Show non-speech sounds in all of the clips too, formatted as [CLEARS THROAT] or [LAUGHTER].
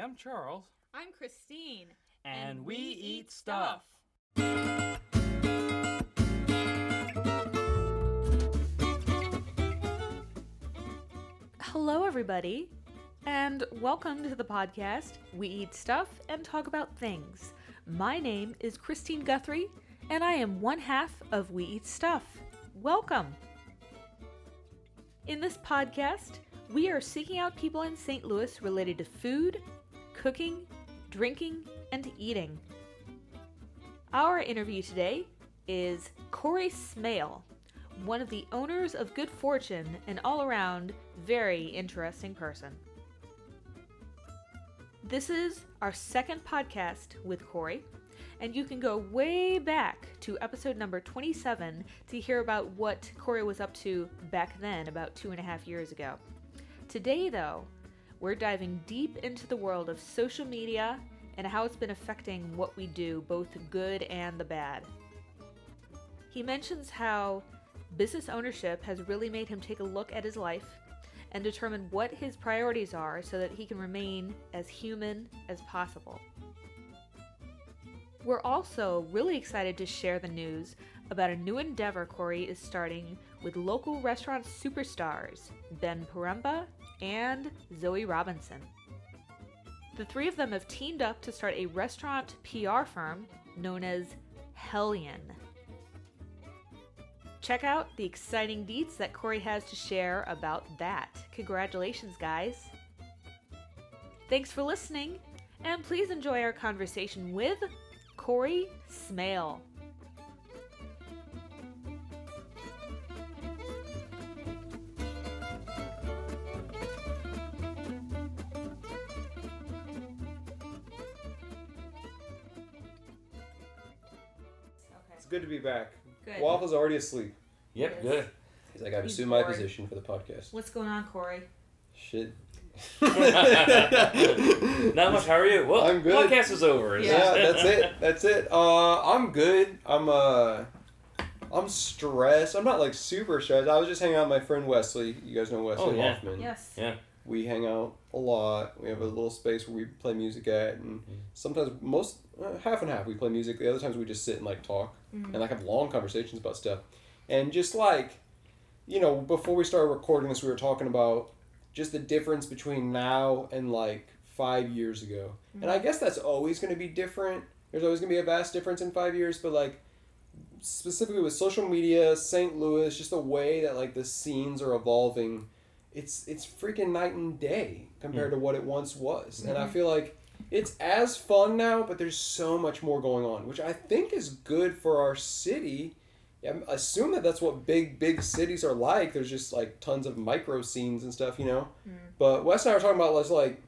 I'm Charles. I'm Christine. And, we, eat stuff. Hello, everybody, and welcome to the podcast. We eat stuff and talk about things. My name is Christine Guthrie, and I am one half of We Eat Stuff. Welcome. In this podcast, we are seeking out people in St. Louis related to food, cooking, drinking, and eating. Our interview today is Corey Smale, one of the owners of Good Fortune, an all around very interesting person. This is our second podcast with Corey, and you can go way back to episode number 27 to hear about what Corey was up to back then, about two and a half years ago. Today, though, we're diving deep into the world of social media and how it's been affecting what we do, both good and the bad. He mentions how business ownership has really made him take a look at his life and determine what his priorities are so that he can remain as human as possible. We're also really excited to share the news about a new endeavor Corey is starting with local restaurant superstars Ben Poremba and Zoe Robinson. The three of them have teamed up to start a restaurant PR firm known as Hellion. Check out the exciting deets that Corey has to share about that. Congratulations, guys! Thanks for listening, and please enjoy our conversation with Corey Smale. Good to be back. Good. Waffle's already asleep. Yep, Yes. good. He's like, I've He's assumed my bored. position for the podcast. What's going on, Corey? Shit. [LAUGHS] [LAUGHS] Not much. How are you? Well, I'm good. Podcast is over. It's Yeah, just- that's it. That's it. Uh, I'm good. I'm uh, I'm stressed. I'm not like super stressed. I was just hanging out with my friend Wesley. You guys know Wesley Oh, yeah. Hoffman. Yes. Yeah. We hang out a lot. We have a little space where we play music at, and sometimes most uh, half and half we play music. The other times we just sit and like talk Mhm. and like have long conversations about stuff. And just like, you know, before we started recording this, we were talking about just the difference between now and like five years ago. And I guess that's always going to be different. There's always going to be a vast difference in five years, but like specifically with social media, St. Louis, just the way that like the scenes are evolving, it's it's freaking night and day compared hmm. to what it once was. And I mm-hmm. feel like it's as fun now, but there's so much more going on, which I think is good for our city. I assume that that's what big big cities are like. There's just like tons of micro scenes and stuff, you know. Mm. But Wes and I were talking about was like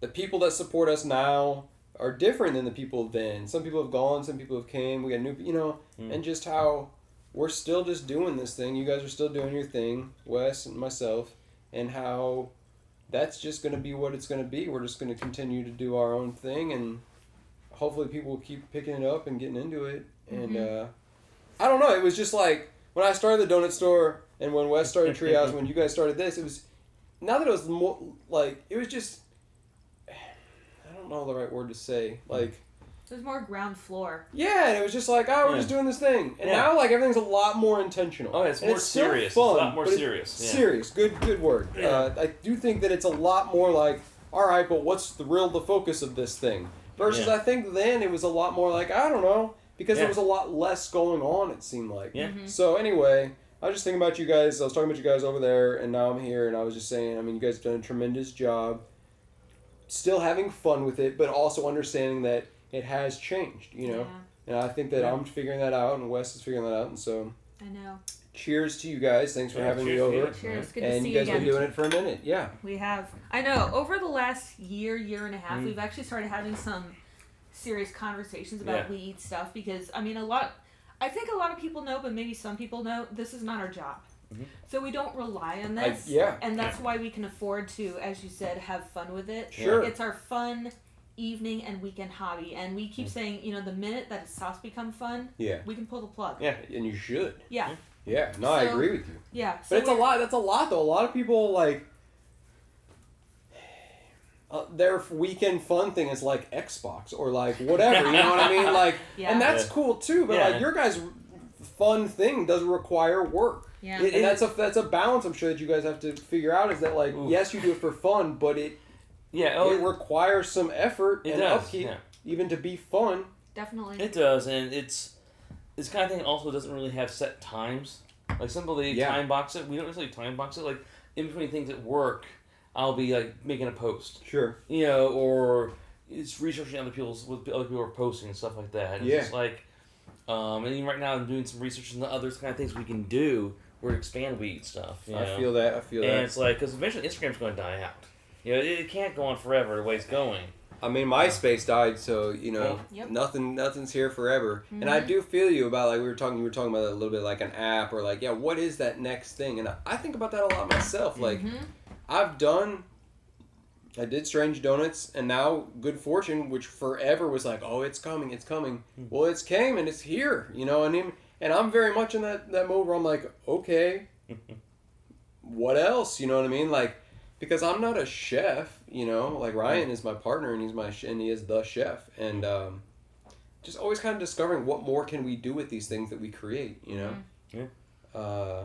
the people that support us now are different than the people then. Some people have gone, some people have came. We got new, you know, Mm. and just how we're still just doing this thing. You guys are still doing your thing, Wes and myself, and how that's just going to be what it's going to be. We're just going to continue to do our own thing, and hopefully people will keep picking it up and getting into it. And uh, I don't know. It was just like when I started the donut store, and when Wes started [LAUGHS] Treehouse, when you guys started this, it was not that it was more like it was just. [SIGHS] I don't know the right word to say. Like, There's more ground floor. yeah, and it was just like, oh, we're Yeah. just doing this thing, and Yeah. now like everything's a lot more intentional. Oh, it's And more still serious. It's fun, a lot more but it- serious. Yeah. Serious, good, good word. Yeah. Uh, I do think that it's a lot more like, all right, but what's the real the focus of this thing? Versus, Yeah. I think then it was a lot more like, I don't know, because there was a lot less going on. It seemed like. Yeah. So anyway, I was just thinking about you guys. I was talking about you guys over there, and now I'm here, and I was just saying. I mean, you guys have done a tremendous job. Still having fun with it, but also understanding that it has changed. You know, and I think that Yeah. I'm figuring that out, and Wes is figuring that out, and so I know. cheers to you guys. Thanks for Yeah, having me cheers to over. Cheers. Good to And see you you guys again. been doing it for a minute, yeah. We have. I know. Over the last year, year and a half, Mm. we've actually started having some serious conversations about Yeah. we eat stuff because I mean, a lot. I think a lot of people know, but maybe some people know this is not our job. Mhm. So we don't rely on I, this, yeah, and that's why we can afford to, as you said, have fun with it. sure. It's our fun evening and weekend hobby, and we keep saying, you know, the minute that it stops become fun, Yeah, we can pull the plug. Yeah. and you should. Yeah, Yeah, no, I agree with you. yeah. But it's a lot. That's a lot, though. A lot of people like. uh, their weekend fun thing is like Xbox or like whatever. You know what I mean? [LAUGHS] Like, Yeah. and that's Yeah. cool too. But Yeah. like your guys' fun thing does require work. Yeah. It- and that's a that's a balance I'm sure that you guys have to figure out is that like Oof. yes you do it for fun but it Yeah, oh, it requires some effort It and does, upkeep yeah. even to be fun. Definitely. It does, and it's this kind of thing also doesn't really have set times. Like some people they Yeah. time box it. We don't necessarily time box it. Like in between things at work, I'll be like making a post, Sure. you know, or it's researching other people's what other people are posting and stuff like that. And Yeah. It's just like, um, and even right now I'm doing some research into other kind of things we can do where to expand We Eat Stuff. You I know? feel that. I feel and that. And it's like because eventually Instagram's going to die out. You know, it, it can't go on forever the way it's going. I mean, MySpace died, so you know, Yep. nothing, nothing's here forever. And I do feel you about like we were talking, you were talking about it a little bit like an app or like, yeah, what is that next thing? And I, I think about that a lot myself. Like, Mhm. I've done, I did Strange Donuts, and now Good Fortune, which forever was like, oh, it's coming, it's coming. Well, it's came and it's here, you know. And I'm, and I'm very much in that that mode where I'm like, okay, [LAUGHS] what else? You know what I mean? Like, because I'm not a chef, you know. Like Ryan is my partner, and he's my ch- and he is the chef, and um, just always kind of discovering what more can we do with these things that we create, you know. Yeah. Uh,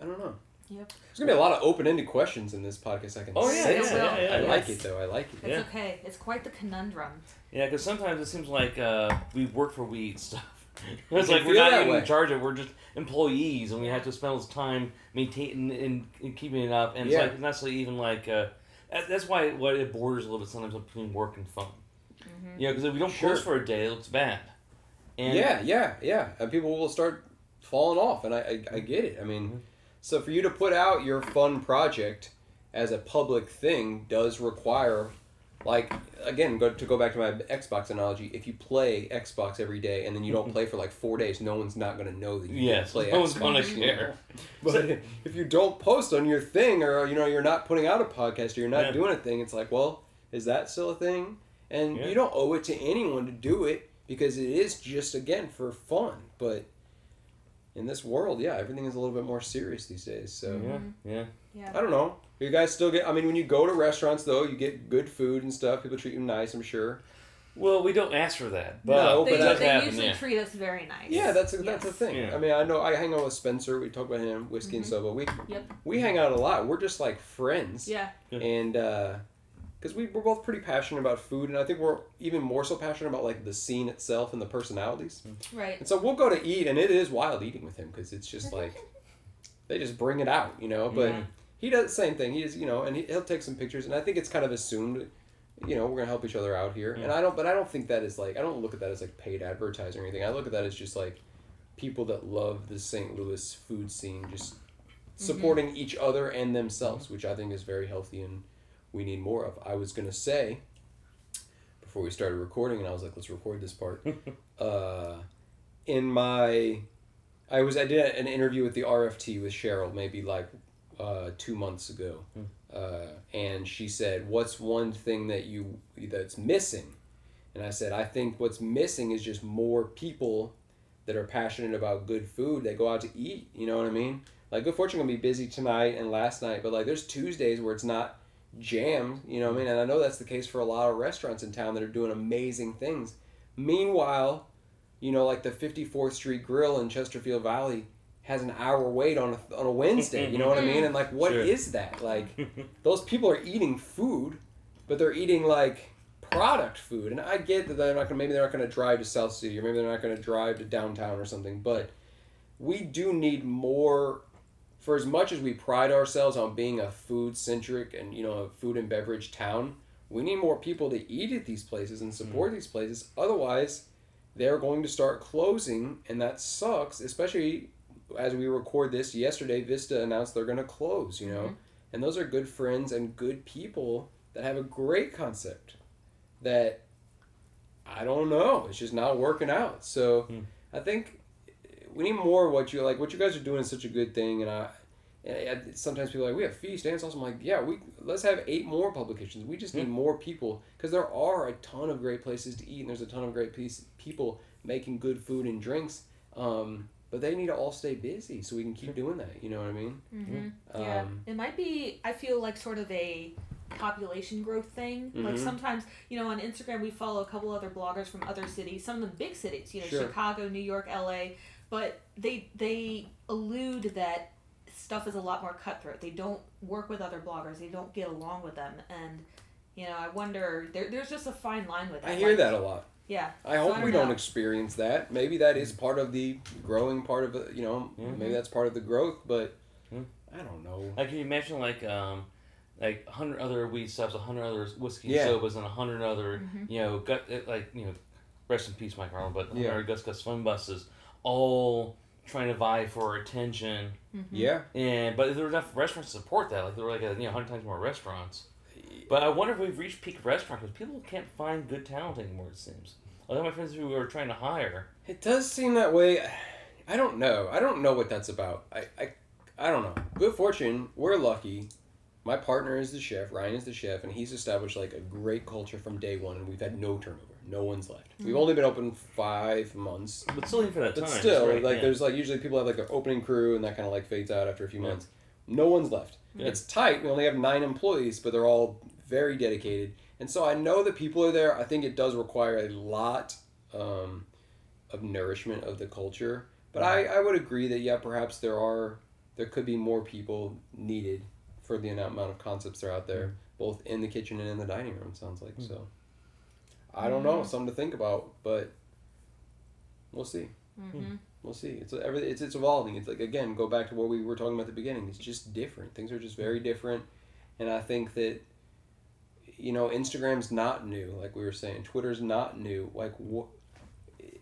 I don't know. Yep. There's gonna be a lot of open-ended questions in this podcast. I can Oh, yeah, sense yeah, it. yeah, I yeah, like it though. I like it. It's Yeah. okay. It's quite the conundrum. Yeah, because sometimes it seems like uh, we work for We Eat Stuff. [LAUGHS] it's like we're not even way. in charge of it. We're just employees, and we have to spend all this time maintaining and, and keeping it up. And Yeah. it's like not necessarily even like uh, that's why what it borders a little bit sometimes between work and fun. You know, because if we don't Sure. post for a day, it looks bad. And yeah, yeah, yeah. And people will start falling off, and I, I, I get it. I mean, Mm-hmm. so for you to put out your fun project as a public thing does require, like, again, go to go back to my Xbox analogy. If you play Xbox every day and then you don't play for like four days, no one's not gonna know that you Yes, didn't play no Xbox. one's gonna care. [LAUGHS] But if you don't post on your thing, or you know, you're not putting out a podcast, or you're not Yeah. doing a thing, it's like, well, is that still a thing? And Yeah. you don't owe it to anyone to do it because it is just again for fun. But in this world, yeah, everything is a little bit more serious these days. So yeah, Mhm. yeah. Yeah. I don't know. You guys still get? I mean, when you go to restaurants, though, you get good food and stuff. People treat you nice. I'm sure. Well, we don't ask for that, but No, They, but it they happen. usually Yeah. treat us very nice. Yeah, that's a, that's the thing. Yeah. I mean, I know I hang out with Spencer. We talk about him, whiskey and mm-hmm. soda. We Yep. we hang out a lot. We're just like friends. Yeah. and uh, because we we're both pretty passionate about food, and I think we're even more so passionate about like the scene itself and the personalities. Mm-hmm. Right. And so we'll go to eat, and it is wild eating with him because it's just [LAUGHS] like they just bring it out, you know. But Yeah. He does the same thing. He is, you know, and he, he'll take some pictures, and I think it's kind of assumed. You know, we're gonna help each other out here, and I don't. But I don't think that is like I don't look at that as like paid advertising or anything. I look at that as just like people that love the St. Louis food scene, just supporting each other and themselves, which I think is very healthy and we need more of. I was gonna say before we started recording, and I was like, let's record this part. [LAUGHS] uh, in my, I was I did an interview with the RFT with Cheryl maybe like uh, two months ago, uh, and she said, "What's one thing that you that's missing?" And I said, "I think what's missing is just more people." That are passionate about good food that go out to eat. You know what I mean? Like Good Fortune gonna be busy tonight and last night, but like there's Tuesdays where it's not jammed. You know what I mean? And I know that's the case for a lot of restaurants in town that are doing amazing things. Meanwhile, you know, like the 54th Street Grill in Chesterfield Valley has an hour wait on a, on a Wednesday. You know what I mean? And like, what is Sure. that? Like, [LAUGHS] those people are eating food, but they're eating like product food. And I get that they're not gonna maybe they're not gonna drive to South City or maybe they're not gonna drive to downtown or something, but we do need more for as much as we pride ourselves on being a food centric and you know a food and beverage town, we need more people to eat at these places and support mm. these places. Otherwise, they're going to start closing, and that sucks. Especially as we record this, yesterday Vista announced they're going to close. You know, mm-hmm. and those are good friends and good people that have a great concept. That I don't know, it's just not working out. So hmm. I think we need more of what you like. What you guys are doing is such a good thing, and I. And I- sometimes people are like we have feast and also I'm like yeah we let's have eight more publications we just hmm. need more people because there are a ton of great places to eat and there's a ton of great piece, people making good food and drinks um, but they need to all stay busy so we can keep doing that you know what I mean Mm-hmm. yeah. Um, It might be. I feel like sort of a population growth thing. Like Mhm. sometimes, you know, on Instagram we follow a couple other bloggers from other cities, some of the big cities, you know, Sure. Chicago, New York, LA, but they they allude that stuff is a lot more cutthroat. They don't work with other bloggers. They don't get along with them and you know, I wonder there, there's just a fine line with that. I hear Like, that a lot. Yeah. I So hope I we don't don't experience that. Maybe that is part of the growing part of it. You know, Mhm. maybe that's part of the growth. But Mhm. I don't know. Like, can you imagine like um, like a hundred other We Eat Stuffs, a hundred other whiskey Yeah. sobas, and a hundred other Mhm. you know gut uh, like you know, rest in peace, Mike Arnold, but Yeah. yeah. Gus Gus Fun Buses, all trying to vie for attention. Mm-hmm. Yeah. And but there were enough restaurants to support that. Like there were like a, you know hundred times more restaurants. But I wonder if we've reached peak restaurant because people can't find good talent anymore. It seems. A lot of my friends who are trying to hire. It does seem that way. I don't know. I don't know what that's about. I, I, I don't know. Good fortune. We're lucky. My partner is the chef. Ryan is the chef, and he's established like a great culture from day one, and we've had no turnover. No one's left. We've mm-hmm. only been open five months, But still, even for that but time. But still, it's great, like yeah. there's like usually people have like an opening crew, and that kind of like fades out after a few Yeah. months. No one's left. Yeah. It's tight. We only have nine employees, but they're all very dedicated, and so I know that people are there. I think it does require a lot um, of nourishment of the culture. But I, I would agree that yeah, perhaps there are there could be more people needed for the amount of concepts that are out there, mm. both in the kitchen and in the dining room. Sounds like mm. so. I don't know, mm. something to think about, but we'll see. Mm-hmm. Hmm. We'll see. It's every it's it's evolving. It's like again, go back to what we were talking about at the beginning. It's just different. Things are just hmm. very different, and I think that you know Instagram's not new, like we were saying. Twitter's not new. Like what?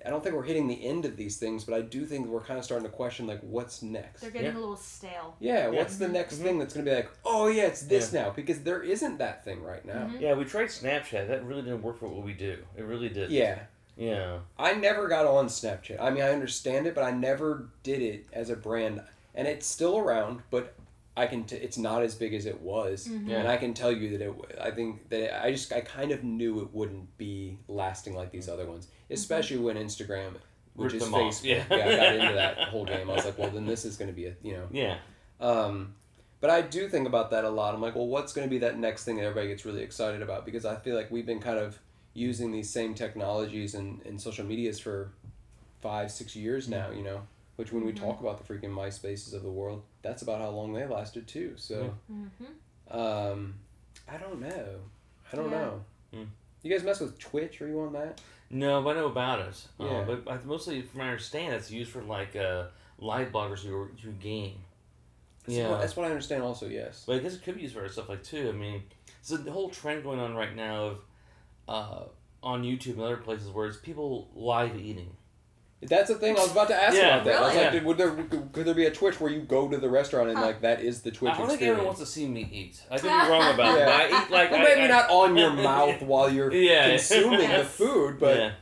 I don't think we're hitting the end of these things, but I do think we're kind of starting to question like what's next. They're getting Yeah. a little stale. Yeah, what's the next Mhm. thing that's going to be like, oh yeah, it's this now? Because there isn't that thing right now. Mhm. Yeah, we tried Snapchat. That really didn't work for what we do. It really did. Yeah, Yeah. I never got on Snapchat. I mean, I understand it, but I never did it as a brand, and it's still around, but I can. T- it's not as big as it was, Mhm. Yeah. and I can tell you that it. w- I think that I just I kind of knew it wouldn't be lasting like these other ones, especially when Instagram, which Ripped is them off, Facebook, yeah. yeah. I got into that [LAUGHS] whole game. I was like, well, then this is going to be a you know. Yeah. Um, but I do think about that a lot. I'm like, well, what's going to be that next thing that everybody gets really excited about? Because I feel like we've been kind of using these same technologies and, and social medias for five, six years now, you know. Which when we Mhm. talk about the freaking MySpaces of the world, that's about how long they lasted too. So, Mm-hmm. um, I don't know. I don't Yeah. know. Hmm. You guys mess with Twitch? Are you on that? No, but I know about it. Yeah. Uh, but I, mostly, from my understanding, it's used for like uh, live bloggers who who game. That's Yeah. what- that's what I understand. Also, yes. But I guess it could be used for other stuff like too. I mean, there's a whole trend going on right now of uh, on YouTube and other places where it's people live eating. That's the thing I was about to ask Yeah, about that. I was really? like, did, would there could there be a Twitch where you go to the restaurant and Huh. like that is the Twitch I don't think experience? anyone wants to see me eat. I could be wrong about [LAUGHS] it. Yeah. But I eat like well, I, maybe I- not on your [LAUGHS] mouth while you're Yeah. consuming the food, but yeah.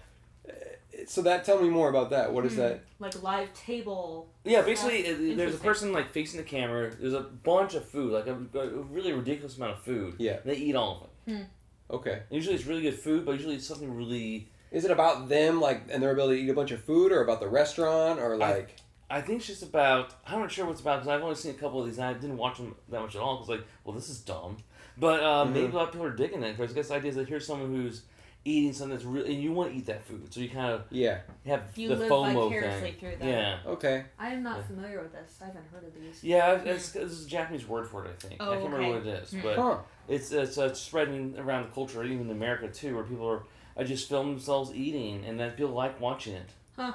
so that tell me more about that. What is Hmm. that? Like live table. Yeah, basically, That's there's a person like facing the camera. There's a bunch of food, like a, a really ridiculous amount of food. Yeah. they eat all of it. Okay. Usually, it's really good food, but usually it's something really. Is it about them like and their ability to eat a bunch of food, or about the restaurant, or like? I think it's just about. I'm not sure what's about because I've only seen a couple of these. and I didn't watch them that much at all because like, well, this is dumb. But uh, Mhm. maybe a lot of people are digging it because I guess the idea is that here's someone who's eating something that's really, and you want to eat that food, so you kind of yeah. have You the live FOMO vicariously thing. through that. Yeah, Okay. I am not Yeah. familiar with this. I haven't heard of these. yeah. It's, this is a Japanese word for it, I think. Oh, I can't remember what it is, Hmm. but Huh. it's it's uh, spreading around the culture, even in America too, where people are. I just film themselves eating, and that people like watching it. Huh.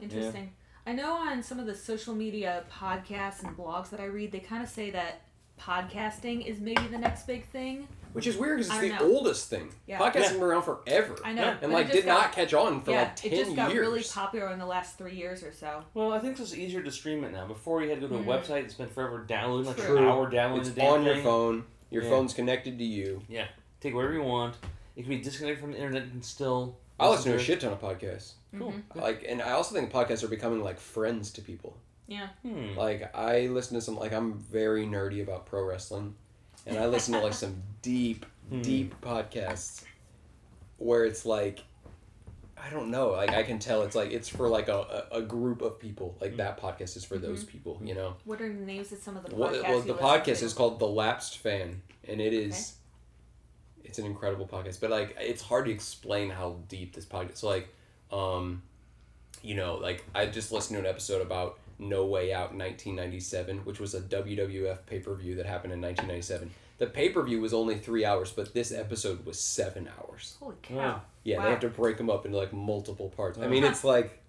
Interesting. I know on some of the social media podcasts and blogs that I read, they kind of say that podcasting is maybe the next big thing. Which is weird because it's the know. oldest thing. Yeah. Podcasting Yeah. been around forever. I know. Yeah. but And like did got- not catch on for yeah, like ten years. it just got years. really popular in the last three years or so. Well, I think it's easier to stream it now. Before you had to go to a Mhm. website and spend forever downloading, like True. an hour downloading it's the damn on your thing. phone. Your Yeah. phone's connected to you. Yeah. Take whatever you want. It can be disconnected from the internet and still. I listen to a shit ton of podcasts. Cool. Mhm. Like, and I also think podcasts are becoming like friends to people. Yeah. Hmm. Like, I listen to some like I'm very nerdy about pro wrestling, and I listen to like some [LAUGHS] deep, Hmm. deep podcasts where it's like, I don't know, like I can tell it's like it's for like a, a, a group of people. Like that podcast is for those people, you know. What are the names of some of the podcasts? What, well, the podcast to? is called The Lapsed Fan, and it is it's an incredible podcast. But like, it's hard to explain how deep this podcast. So like, um, you know, like I just listened to an episode about No Way Out 1997, which was a WWF pay per view that happened in 1997. The pay per view was only three hours, but this episode was seven hours. Holy cow. Yeah, Wow. they have to break them up into like multiple parts. I mean, it's like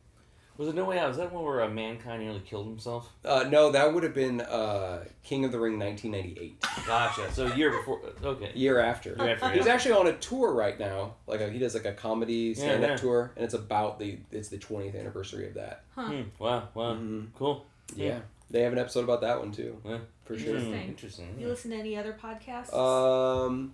Was it No Way Out? Was that one where uh, mankind nearly killed himself? uh, no, that would have been uh, King of the Ring 1998, Gotcha. So a year before. Okay. year after. Year after, He's yeah. actually on a tour right now. Like a, he does like a comedy stand up yeah. tour, and it's about the it's the 20th anniversary of that. Hmm. Wow. Wow. Mhm. Cool. Yeah, they have an episode about that one too, Yeah. for sure. Interesting. Interesting. You listen to any other podcasts? Um,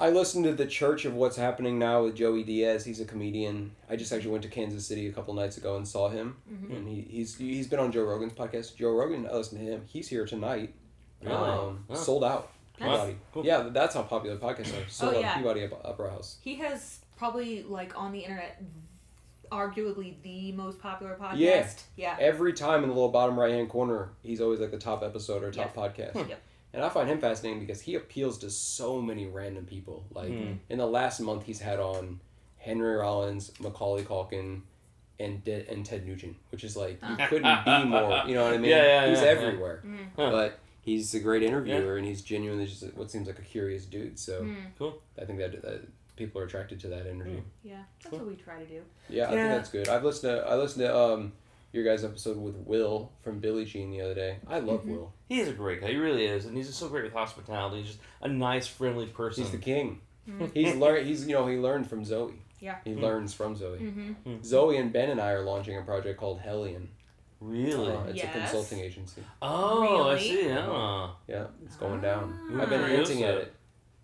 I listened to the Church of What's Happening Now with Joey Diaz. He's a comedian. I just actually went to Kansas City a couple nights ago and saw him, Mhm. and he, he's he's been on Joe Rogan's podcast. Joe Rogan, I listened to him. He's here tonight. Really? Um, Oh. Sold out. Nice. Peabody. Cool. Yeah, that's how popular podcasts are. Sold Oh, out yeah. Peabody Up- Opera House. He has probably like on the internet, arguably the most popular podcast. Yeah. Yeah. Every time in the little bottom right hand corner, he's always like the top episode or top podcast. Yep. And I find him fascinating because he appeals to so many random people. Like Hmm. in the last month, he's had on Henry Rollins, Macaulay Culkin, and De- and Ted Nugent, which is like you couldn't be [LAUGHS] more. You know what I mean? Yeah, yeah, He's yeah, yeah. everywhere. Mm. Huh. But he's a great interviewer, and he's genuinely just what seems like a curious dude. So Mm. Cool. I think that, that people are attracted to that interview. Yeah. That's what we try to do. Yeah, I think that's good. I've listened to I listened to um your guys' episode with Will from Billie Jean the other day. I love Mhm. Will. He is a great guy. He really is, and he's just so great with hospitality. He's just a nice, friendly person. He's the king. Mhm. He's learned. He's you know he learned from Zoe. Yeah. He Hmm. learns from Zoe. Mm-hmm. Zoe and Ben and I are launching a project called Hellion. really. Uh, it's Yes. a consulting agency. oh, I Really? see. Oh. Yeah, it's going down. Ah. I've been hinting at it.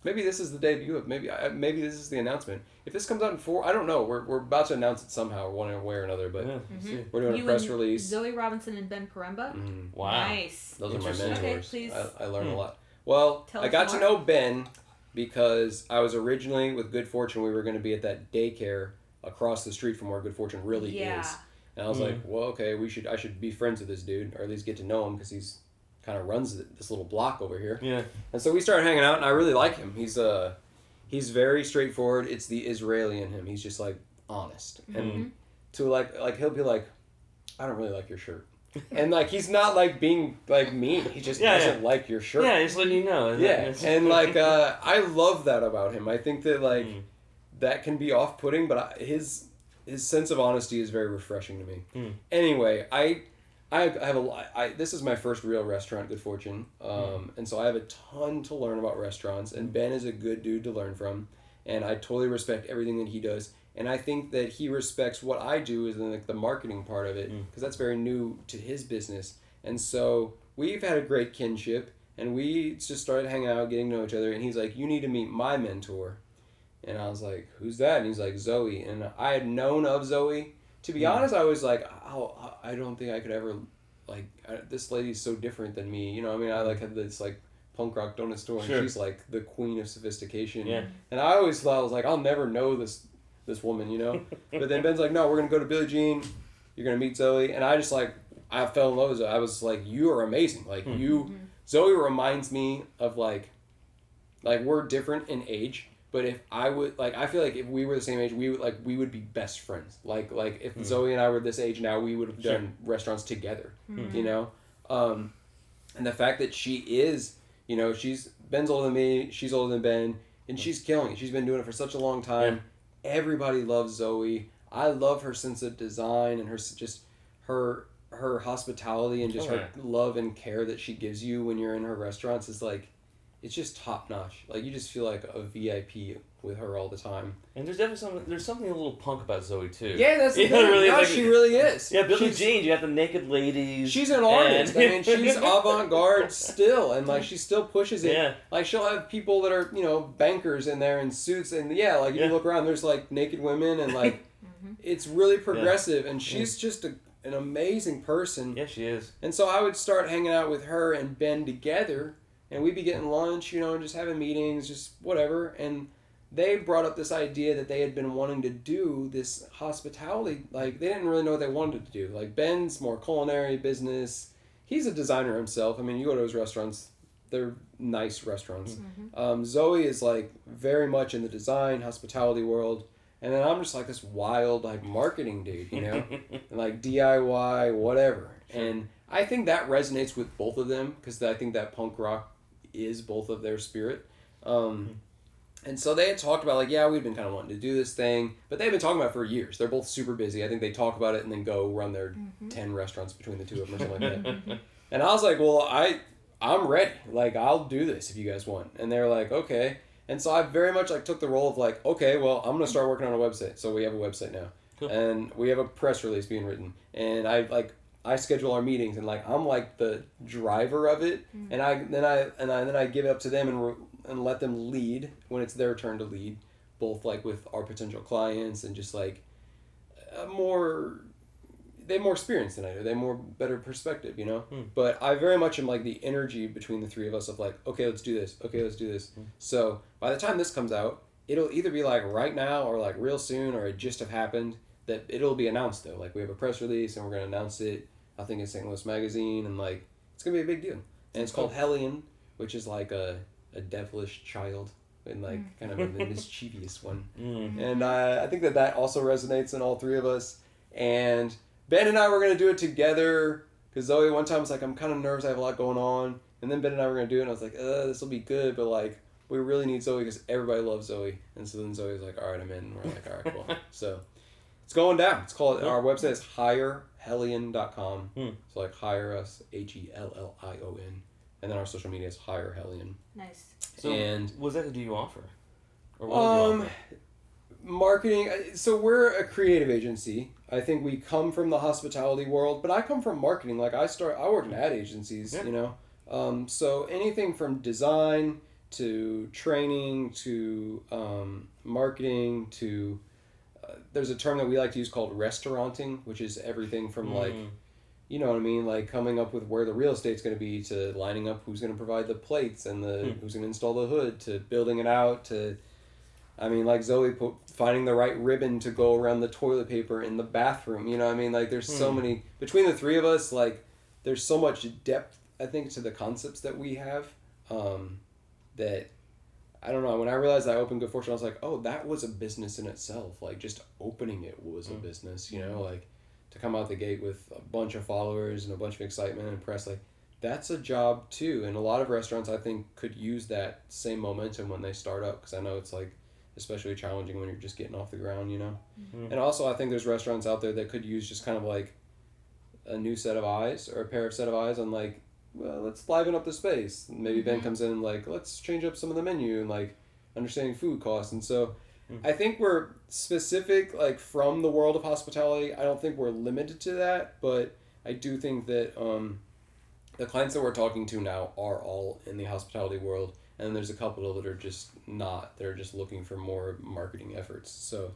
Maybe this is the debut of maybe I- maybe this is the announcement. If this comes out in four, I don't know. We're, we're about to announce it somehow, one way or another. But yeah, I Mhm. we're doing You a press and rose. Zoe Robinson and Ben Poremba. Mm, Wow. Nice. those are my Interesting. mentors. Okay, please. I, I learn Hmm. a lot. Well, Tell I us got to know Ben because I was originally with Good Fortune. We were going to be at that daycare across the street from where Good Fortune really Yeah. is. And I was Hmm. like, well, okay, we should. I should be friends with this dude, or at least get to know him because he's kind of runs this little block over here. Yeah. And so we started hanging out, and I really like him. He's uh, he's very straightforward. It's the Israeli in him. He's just like honest, and Mhm. to like like he'll be like, I don't really like your shirt, [LAUGHS] and like he's not like being like mean. He just Yeah, doesn't like your shirt. Yeah, just letting you know. isn't? Yeah, and [LAUGHS] like uh, I love that about him. I think that like Mm. that can be off-putting, but I, his his sense of honesty is very refreshing to me. Hmm. Anyway, I I have a lot. I this is my first real restaurant, Good Fortune, um, and so I have a ton to learn about restaurants. And Ben is a good dude to learn from, and I totally respect everything that he does. And I think that he respects what I do is like the marketing part of it Mm. because that's very new to his business. And so we've had a great kinship, and we just started hanging out, getting to know each other. And he's like, "You need to meet my mentor," and I was like, "Who's that?" And he's like, "Zoe." And I had known of Zoe. To be Mm. honest, I was like, oh, I don't think I could ever, like, I, this lady's so different than me. You know, I mean, I like had this like punk rock donut store, and Sure. she's like the queen of sophistication. Yeah. And I always thought I was like, I'll never know this this woman, you know. [LAUGHS] but then Ben's like, no, we're gonna go to Billie Jean. You're gonna meet Zoe, and I just like, I fell in love with Zoe. I was like, you are amazing. Like Hmm. you, Mhm. Zoe reminds me of like, like we're different in age. But if I would like, I feel like if we were the same age, we would like we would be best friends. Like like if Hmm. Zoe and I were this age now, we would have Sure. done restaurants together Mhm. you know um, and the fact that she is you know she's ben's older than me she's older than ben and she's killing it she's been doing it for such a long time everybody loves zoe i love her sense of design and her just her her hospitality and just Oh, her love and care that she gives you when you're in her restaurants is like it's just top notch like you just feel like a vip with her all the time And there's definitely something. There's something a little punk about Zoe too. yeah that's [LAUGHS] the Yeah, thing. really, No, like- she really is Yeah, Billie She's- Jean. You have the naked ladies. She's an artist. and- I mean, she's [LAUGHS] avant-garde still, and like she still pushes it. Yeah. Like she'll have people that are you know bankers in there in suits, and yeah, like Yeah. you look around, there's like naked women, and like [LAUGHS] Mhm. it's really progressive, and she's just a, an amazing person. Yeah, she is. And so I would start hanging out with her and Ben together, and we'd be getting lunch, you know, and just having meetings, just whatever. And they brought up this idea that they had been wanting to do this hospitality. Like they didn't really know what they wanted to do. Like Ben's more culinary business. He's a designer himself. I mean, you go to his restaurants, they're nice restaurants. Mhm. Um, Zoe is like very much in the design hospitality world, and then I'm just like this wild like marketing dude, you know, and [LAUGHS] like DIY whatever. And I think that resonates with both of them because I think that punk rock is both of their spirit. Um, and so they had talked about like, yeah, we've been kind of wanting to do this thing, but they've been talking about it for years. They're both super busy. I think they talk about it and then go run their Mhm. ten restaurants between the two of them or something like that. [LAUGHS] And I was like, well, I I'm ready. Like I'll do this if you guys want. And they're like, okay. And so I very much like took the role of like, okay, well, I'm gonna start working on a website. So we have a website now, Cool. and we have a press release being written. And I like I schedule our meetings, and like I'm like the driver of it. Mm. And I then I and I, then I give it up to them and re- and let them lead when it's their turn to lead, both like with our potential clients and just like a more they have more experience than I do. They have more better perspective, you know. Hmm. But I very much am like the energy between the three of us of like, okay, let's do this. Okay, let's do this. Hmm. So by the time this comes out, it'll either be like right now or like real soon or it just have happened. That it'll be announced though. Like we have a press release and we're gonna announce it. I think in St. Louis Magazine and like it's gonna be a big deal. And it's called Hellion, which is like a a devilish child and like kind of a mischievous one. [LAUGHS] Mm. And uh, I think that that also resonates in all three of us. And Ben and I were to do it together because Zoe one time was like, I'm kind of nervous, I have a lot going on. And then Ben and I were to do it, and I was like, uh, this will be good, but like, we really need Zoe because everybody loves Zoe. And so then Zoe's like, all right, I'm in. And we're like, all right, cool. [LAUGHS] so it's going down. It's called, our website is hirehellion.com. Hmm. So like, hire us, H E L L I O N. And then our social media is hire Hellion. Nice. So, and what exactly do you offer? Or what do you Um, offer? marketing. uh, So we're a creative agency. I think we come from the hospitality world, but I come from marketing. Like I start, I work in ad agencies. Yeah. You know, um, so anything from design to training to um, marketing to there's a term that we like to use called restauranting, which is everything from like Mm. you know what I mean, like coming up with where the real estate's going to be, to lining up who's going to provide the plates and the Hmm. who's going to install the hood, to building it out, to, I mean, like Zoe put, finding the right ribbon to go around the toilet paper in the bathroom. You know what I mean? Like there's so Hmm. many between the three of us. Like there's so much depth I think to the concepts that we have, um, that. I don't know. When I realized I opened Good Fortune, I was like, "Oh, that was a business in itself. Like just opening it was a Mm. business. You know, like to come out the gate with a bunch of followers and a bunch of excitement and press like that's a job too and a lot of restaurants i think could use that same momentum when they start up because i know it's like especially challenging when you're just getting off the ground you know Mhm. and also i think there's restaurants out there that could use just kind of like a new set of eyes or a pair of set of eyes on like well let's liven up the space maybe ben Mhm. comes in and like let's change up some of the menu and like understanding food costs and so Mm. I think we're specific, like from the world of hospitality. I don't think we're limited to that, but I do think that um, the clients that we're talking to now are all in the hospitality world, and there's a couple that are just not. They're just looking for more marketing efforts. So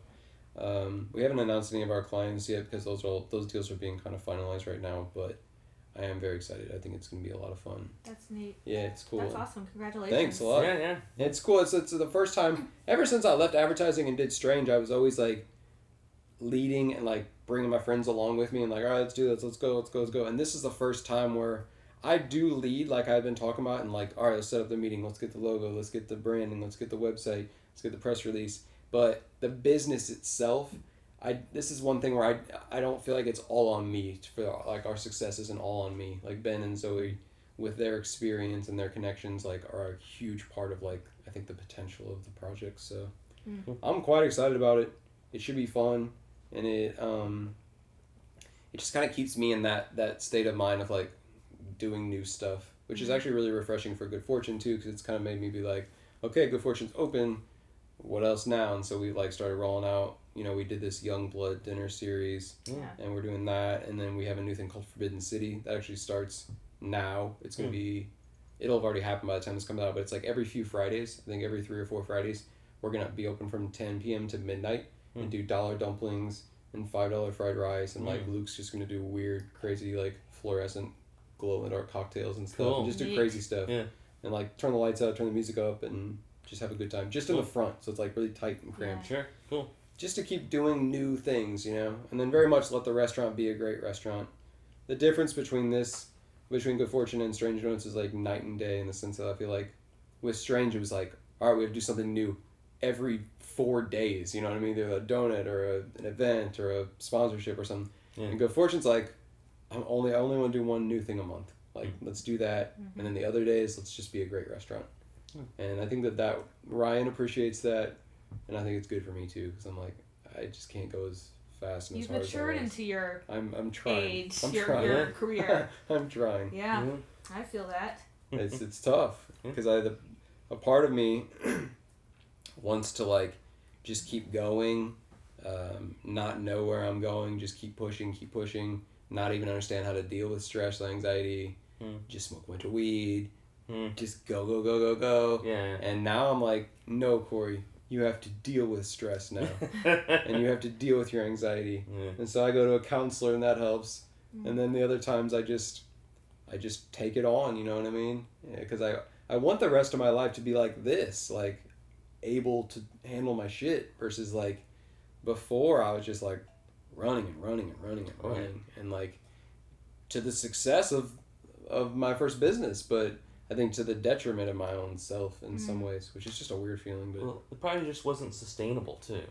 um, we haven't announced any of our clients yet because those are all, those deals are being kind of finalized right now. But I am very excited. I think it's gonna be a lot of fun. That's neat. Yeah, it's cool. That's awesome. Congratulations. Thanks a lot. Yeah, yeah. It's cool. It's, it's the first time ever since I left advertising and did Strange. I was always like leading and like bringing my friends along with me and like, all right, let's do this. Let's go. Let's go. Let's go. And this is the first time where I do lead, like I've been talking about, and like, all right, let's set up the meeting. Let's get the logo. Let's get the branding. Let's get the website. Let's get the press release. But the business itself, I this is one thing where I I don't feel like it's all on me for like our success isn't all on me. Like Ben and Zoe with their experience and their connections like are a huge part of like I think the potential of the project. So Mm. I'm quite excited about it. It should be fun, and it um, it just kind of keeps me in that that state of mind of like doing new stuff, which is Mhm. actually really refreshing for Good Fortune too, because it's kind of made me be like, okay, Good Fortune's open. What else now? And so we like started rolling out. You know, we did this Young Blood dinner series Yeah. and we're doing that and then we have a new thing called forbidden city that actually starts now it's going to Hmm. be it'll have already happened by the time this comes out but it's like every few fridays i think every three or four fridays we're going to be open from 10 p.m to midnight Hmm. and do dollar dumplings and five dollar fried rice and like Hmm. luke's just going to do weird crazy like fluorescent glow in the dark cocktails and stuff Cool. and just do Neat. crazy stuff Yeah. and like turn the lights out turn the music up and just have a good time just in the front so it's like really tight and cramped Sure. Cool. Just to keep doing new things, you know, and then very much let the restaurant be a great restaurant. The difference between this between Good Fortune and Strange Donuts is like night and day in the sense that I feel like with Strange it was like, all right, we have to do something new every four days. You know what I mean? Either a donut or a, an event or a sponsorship or something. Yeah. And Good Fortune's like, I'm only I only want to do one new thing a month. Like mm. let's do that, mm-hmm. and then the other days let's just be a great restaurant. Hmm. And I think that that Ryan appreciates that, and I think it's good for me too because I'm like I just can't go as fast and You've as hard as I matured was. into your I'm I'm trying. age, I'm your, trying. your [LAUGHS] career. I'm trying. Yeah, Mhm. I feel that. It's it's tough because I the a part of me [CLEARS THROAT] wants to like just keep going, um, not know where I'm going, just keep pushing, keep pushing, not even understand how to deal with stress, anxiety, Hmm. just smoke a bunch of weed, Hmm. just go go go go go. Yeah. And now I'm like, no, Corey, you have to deal with stress now, [LAUGHS] and you have to deal with your anxiety. Yeah. And so I go to a counselor, and that helps. Mm. And then the other times, I just, I just take it on. You know what I mean? Because I, I want the rest of my life to be like this, like, able to handle my shit. Versus like, before I was just like, running and running and running and Oh, yeah. running, and like, to the success of, of my first business, but I think to the detriment of my own self in some ways, which is just a weird feeling. But Well, it probably just wasn't sustainable too.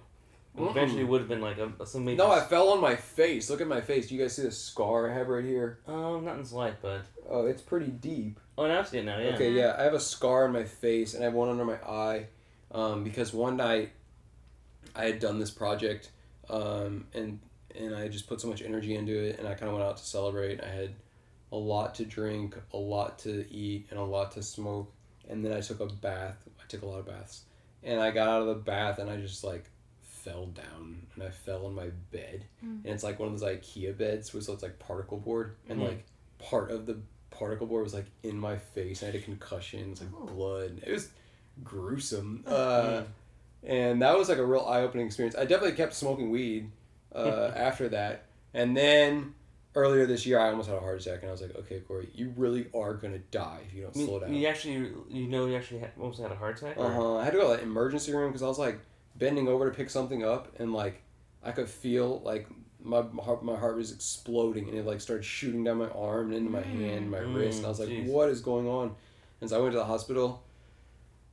Mm-mm. Eventually, would have been like a, some major. no, I fell on my face. Look at my face. Do you guys see the scar I have right here? Oh, not in slight, but Oh, it's pretty deep. oh, now I see it now. Yeah. Okay, yeah, I have a scar on my face and I have one under my eye, um, because one night I had done this project, um, and and I just put so much energy into it, and I kind of went out to celebrate. I had a lot to drink, a lot to eat, and a lot to smoke, and then I took a bath. I took a lot of baths, and I got out of the bath and I just like fell down and I fell on my bed, and it's like one of those IKEA beds, where so it's like particle board, and Mhm. like part of the particle board was like in my face. I had a concussion. It's like Oh. blood. It was gruesome. Uh, and that was like a real eye opening experience. I definitely kept smoking weed uh, after that. And then earlier this year, I almost had a heart attack, and I was like, okay, Corey, you really are gonna die if you don't mean, slow down. You actually, you know, you actually had, almost had a heart attack. Uh huh. I had to go to the emergency room because I was like bending over to pick something up, and like I could feel like my heart, my heart was exploding, and it like started shooting down my arm and into my hand, my Mm, wrist, and I was like, jeez. "What is going on?" And so I went to the hospital,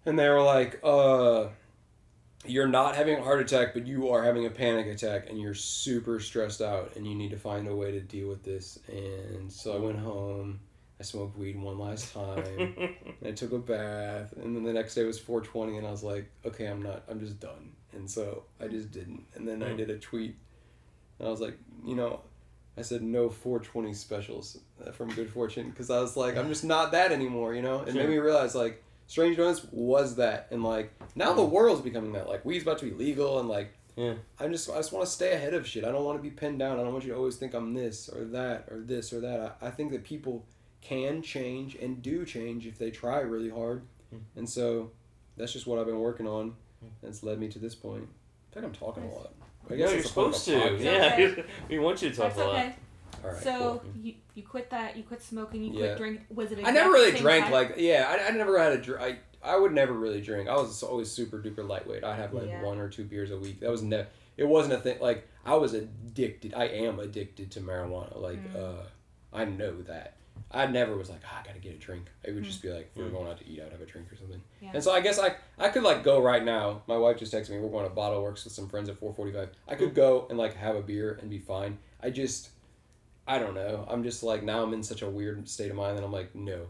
and they were like, "Uh." You're not having a heart attack, but you are having a panic attack, and you're super stressed out, and you need to find a way to deal with this. And so I went home. I smoked weed one last time. And [LAUGHS] I took a bath, and then the next day was 420, and I was like, okay, I'm not, I'm just done. And so I just didn't. And then I Mm. did a tweet, and I was like, you know, I said no 420 specials uh, from Good Fortune because I was like, I'm [LAUGHS] just not that anymore, you know? It made me realize, like, Strange Donuts was that, and like, now the world's becoming that. Like, weed's about to be legal, and like, Yeah. I'm just, I just want to stay ahead of shit. I don't want to be pinned down. I don't want you to always think I'm this or that or this or that. I, I think that people can change and do change if they try really hard. Mm. And so that's just what I've been working on. That's led me to this point. I think I'm talking a lot. I no, guess you're that's the point of supposed to. Yeah, okay. [LAUGHS] we want you to talk That's a lot. okay. All right. so cool. you you quit that. You quit smoking. You Yeah. quit drinking. Was it? I never really drank time? like yeah. I, I never had a drink. I, I would never really drink. I was always super duper lightweight. I'd have like Yeah. one or two beers a week. That was never. It wasn't a thing. Like I was addicted. I am addicted to marijuana. Like Mm. uh, I know that. I never was like ah, I gotta get a drink. It would Mm. just be like if we were Mm. going out to eat, I'd have a drink or something. Yeah. And so I guess I I could like go right now. My wife just texted me. We're going to Bottle Works with some friends at four forty five. I could go and like have a beer and be fine. I just I don't know. I'm just like now I'm in such a weird state of mind that I'm like no,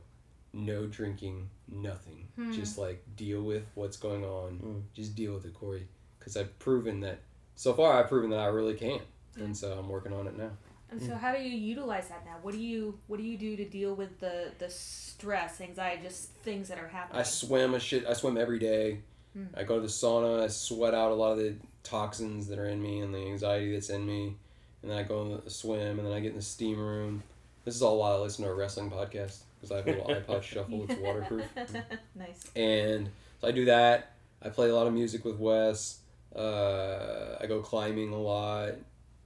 no drinking, nothing. Hmm. Just like deal with what's going on. Mm. Just deal with it, Corey. Because I've proven that so far I've proven that I really can, and so I'm working on it now. And Mm. so, how do you utilize that now? What do you What do you do to deal with the the stress, anxiety, just things that are happening? I swim a shit. I swim every day. Hmm. I go to the sauna. I sweat out a lot of the toxins that are in me and the anxiety that's in me. And then I go in the swim, and then I get in the steam room. This is all while I listen to a wrestling podcast because I have a little iPod [LAUGHS] shuffle. It's waterproof. [LAUGHS] nice. And so I do that. I play a lot of music with Wes. Uh, I go climbing a lot.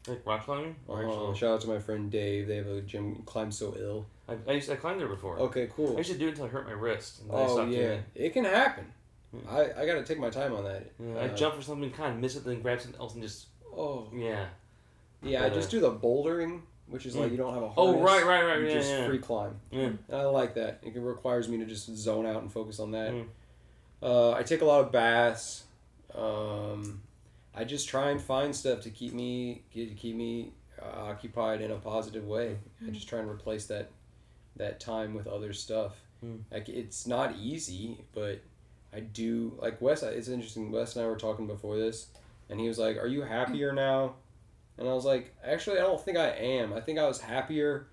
Like rock climbing? Or Uh, actual- shout out to my friend Dave. They have a gym. Climb so ill. I, I used to, I climbed there before. Okay, I cool. used to do it until I hurt my wrist. And then I Oh stopped doing yeah, it. it can happen. Hmm. I, I got to take my time on that. Yeah, I Uh, jump for something, kind of miss it, then grab something else and just Oh yeah. Yeah, I just uh, do the bouldering which is like Mm. you don't have a Oh, harness. right, right, right, You yeah, just yeah. free climb. Yeah. And I like that. It requires me to just zone out and focus on that. Mm. Uh, I take a lot of baths. Um, I just try and find stuff to keep me to keep me uh, occupied in a positive way. I just try and replace that that time with other stuff. Mm. Like it's not easy, but I do like Wes. It's interesting. Wes and I were talking before this, and he was like, "Are you happier now?" And I was like, "Actually, I don't think I am. I think I was happier."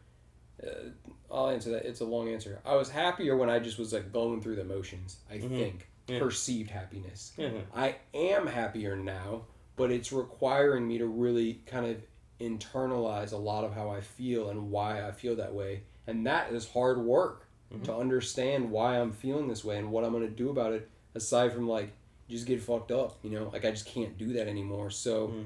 Uh, I'll answer that. It's a long answer. I was happier when I just was like going through the motions. I Mhm. think Yeah. perceived happiness. Yeah. I am happier now, but it's requiring me to really kind of internalize a lot of how I feel and why I feel that way. And that is hard work Mhm. to understand why I'm feeling this way and what I'm going to do about it, aside from like just get fucked up, you know? Like I just can't do that anymore. So Mhm.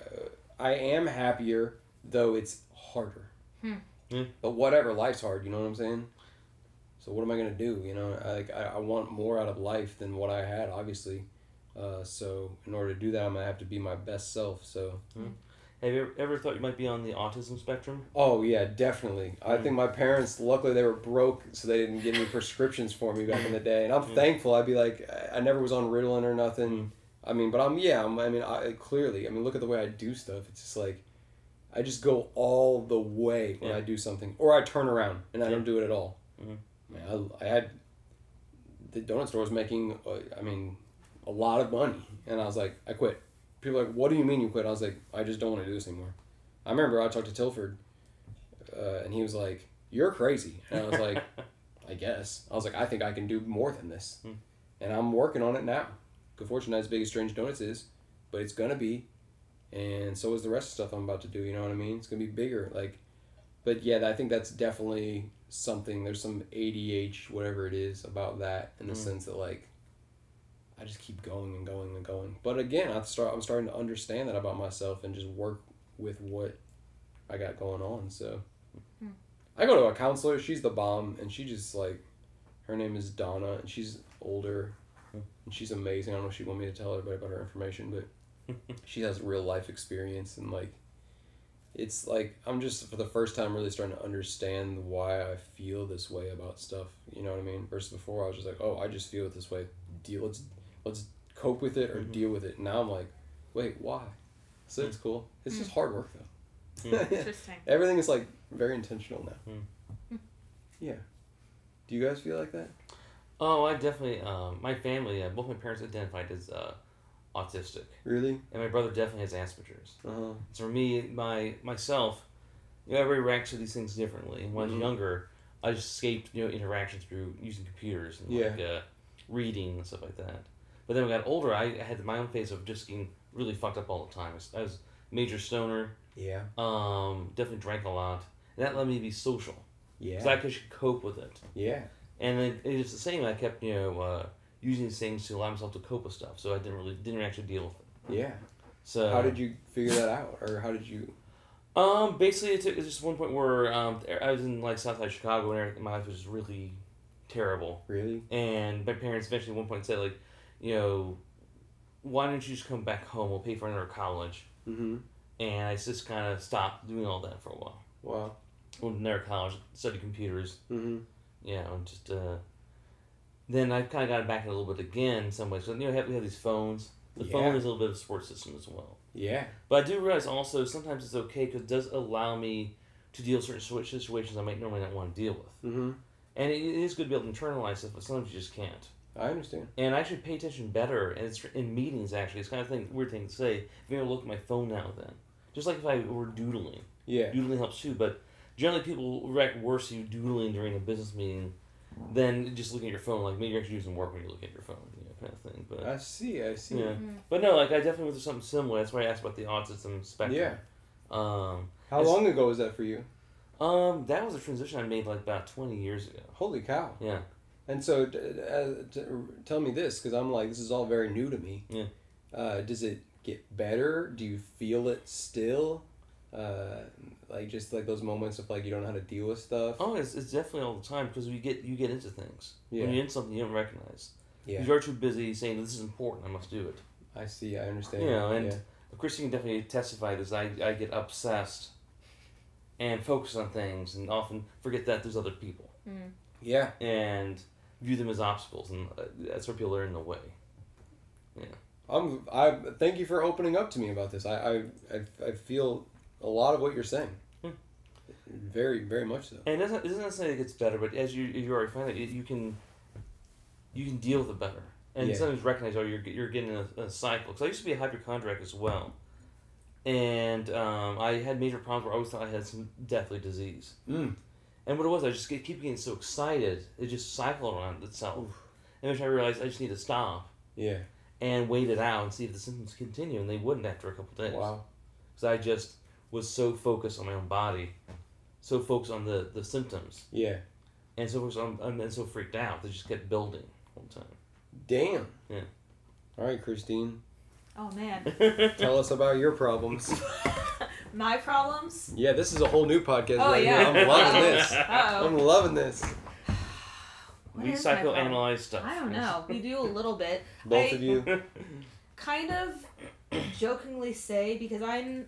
uh, I am happier, though it's harder. Hmm. Yeah. But whatever, life's hard, you know what I'm saying? So what am I gonna do? You know, like I, I want more out of life than what I had, obviously. Uh, so in order to do that, I'm gonna have to be my best self. So Have you ever, ever thought you might be on the autism spectrum? oh yeah, definitely. I Mm. think my parents, luckily, they were broke, so they didn't get any prescriptions for me back in the day, and I'm Mm. thankful. I'd be like, I- I never was on Ritalin or nothing. Mm. I mean, but I'm yeah. I'm, I mean, I, clearly, I mean, look at the way I do stuff. It's just like. I just go all the way when Yeah. I do something, or I turn around and I Yeah. don't do it at all. Mhm. Man, I, I had the donut store was making, uh, I mean, a lot of money, and I was like, I quit. People are like, what do you mean you quit? I was like, I just don't want to do this anymore. I remember I talked to Tilford, uh, and he was like, you're crazy, and I was like, [LAUGHS] I guess. I was like, I think I can do more than this, Hmm. and I'm working on it now. Good fortune, not as big as Strange Donuts is, but it's gonna be, and so is the rest of stuff I'm about to do. You know what I mean? It's gonna be bigger, like. But yeah, I think that's definitely something. There's some ADH, whatever it is, about that in the Mm. sense that like, I just keep going and going and going. But again, I start. I'm starting to understand that about myself and just work with what I got going on. So, Hmm. I go to a counselor. She's the bomb, and she just like, her name is Donna, and she's older. And she's amazing. I don't know if she want me to tell everybody about her information, but [LAUGHS] she has real life experience and like it's like I'm just for the first time really starting to understand why I feel this way about stuff. You know what I mean? Versus before I was just like, oh, I just feel it this way. Deal. Let's let's cope with it or Mhm. deal with it. Now I'm like, wait, why? So it's cool. It's just hard work though. Mm. [LAUGHS] Interesting. Everything is like very intentional now. Mm. Yeah. Do you guys feel like that? Oh, I definitely. Um, my family, uh, both my parents identified as uh, autistic, Really? and my brother definitely has Asperger's. Uh huh. So for me, my myself, you know, everybody reacts to these things differently. When I Mhm. was younger, I just escaped you know interactions through using computers and Yeah. like uh, reading and stuff like that. But then when I got older, I had my own phase of just getting really fucked up all the time. I was, I was major stoner. Yeah. Um, definitely drank a lot, and that led me be social Yeah. because I could cope with it. Yeah. And then it's the same. I kept you know uh, using these things to allow myself to cope with stuff, so I didn't really didn't actually deal with it. Yeah. So How did you figure that out, or how did you? Um, basically, it took it's just one point where um, I was in like Southside Chicago and everything. My life was just really terrible, Really? and my parents eventually at one point said like, you know, why don't you just come back home? We'll pay for another college. Mm-hmm. And I just kind of stopped doing all that for a while. Wow. Went to another college, studied computers, Mm-hmm. You know, and just uh. Then I've kind of got back a little bit again in some ways. So you know, we have, we have these phones. The phone is a little bit of a support system as well. Yeah. But I do realize also sometimes it's okay because it does allow me to deal with certain situ- situations I might normally not want to deal with. Mm-hmm. And it, it is good to be able to internalize stuff, but sometimes you just can't. I understand. And I actually pay attention better, and it's in meetings actually. It's kind of thing weird thing to say. If you ever look at my phone now and then, just like if I were doodling, Yeah. doodling helps too. But generally, people react worse to you doodling during a business meeting than just looking at your phone. Like maybe you're actually using work when you look at your phone, you know, kind of thing. But I see. I see. yeah, but no, like I definitely went through something similar. That's why I asked about the autism spectrum. Yeah. Um, How long ago was that for you? um, that was a transition I made like about twenty years ago. Holy cow! Yeah. And so, d- uh, t- tell me this, because I'm like, this is all very new to me. Yeah. Uh, does it get better? Do you feel it still? Uh, like just like those moments of like you don't know how to deal with stuff. Oh, it's, it's definitely all the time because you get you get into things Yeah. when you're in something you don't recognize. Yeah. You're too busy saying this is important. I must do it. I see. I understand. You know, and yeah. Christine can definitely testify this. I I get obsessed, and focus on things and often forget that there's other people Yeah. and view them as obstacles and uh, that's where people are in the way. Yeah. I'm. I thank you for opening up to me about this. I I, I, I feel a lot of what you're saying. Hmm. Very very much so. And it doesn't, it doesn't necessarily get better, but as you you already find it, you can you can deal with it better. And Yeah. sometimes recognize, oh, you're, you're getting a, a cycle. Because I used to be a hypochondriac as well. And um, I had major problems where I always thought I had some deathly disease. Mm. And what it was, I just get, keep getting so excited, it just cycled around itself. And eventually I realized I just need to stop Yeah. and wait it out and see if the symptoms continue. And they wouldn't after a couple days. Wow. Because I just was so focused on my own body, so focused on the, the symptoms, Yeah. and so focused on, and then so freaked out. They just kept building all the time. Damn. Yeah. All right, Christine. Oh man. [LAUGHS] Tell us about your problems. [LAUGHS] my problems. Yeah, this is a whole new podcast. Oh, right yeah. here. I'm loving this. [LAUGHS] Uh I'm loving this. [SIGHS] What we is my problem? psychoanalyze stuff. I don't know. We do a little bit. Both I- of you. kind of jokingly say because I'm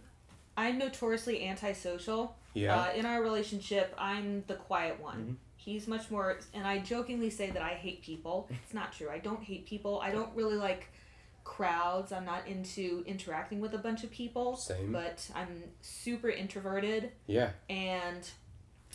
I'm notoriously antisocial. Yeah. Uh, in our relationship, I'm the quiet one. Mhm. He's much more, and I jokingly say that I hate people. It's not true. I don't hate people. I don't really like crowds. I'm not into interacting with a bunch of people. Same. But I'm super introverted, yeah. and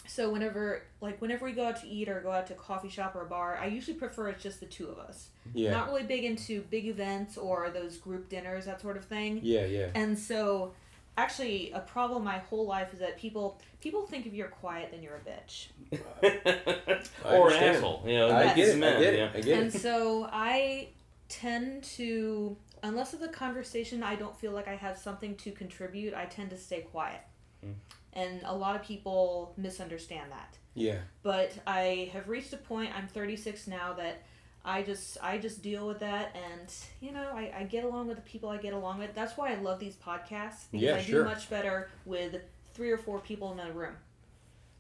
so whenever like whenever we go out to eat or go out to a coffee shop or a bar, I usually prefer it's just the two of us. Yeah. Not really big into big events or those group dinners, that sort of thing. yeah. Yeah. And so, actually, a problem my whole life is that people people think if you're quiet, then you're a bitch. [LAUGHS] Or an asshole. You know, I Yes. get it. I men, get yeah. it. I get and it. so I tend to, unless of the conversation, I don't feel like I have something to contribute. I tend to stay quiet, Mm. and a lot of people misunderstand that. Yeah. But I have reached a point. I'm 36 now that. I just I just deal with that and you know I, I get along with the people I get along with. That's why I love these podcasts because Yeah, I sure. do much better with three or four people in a room.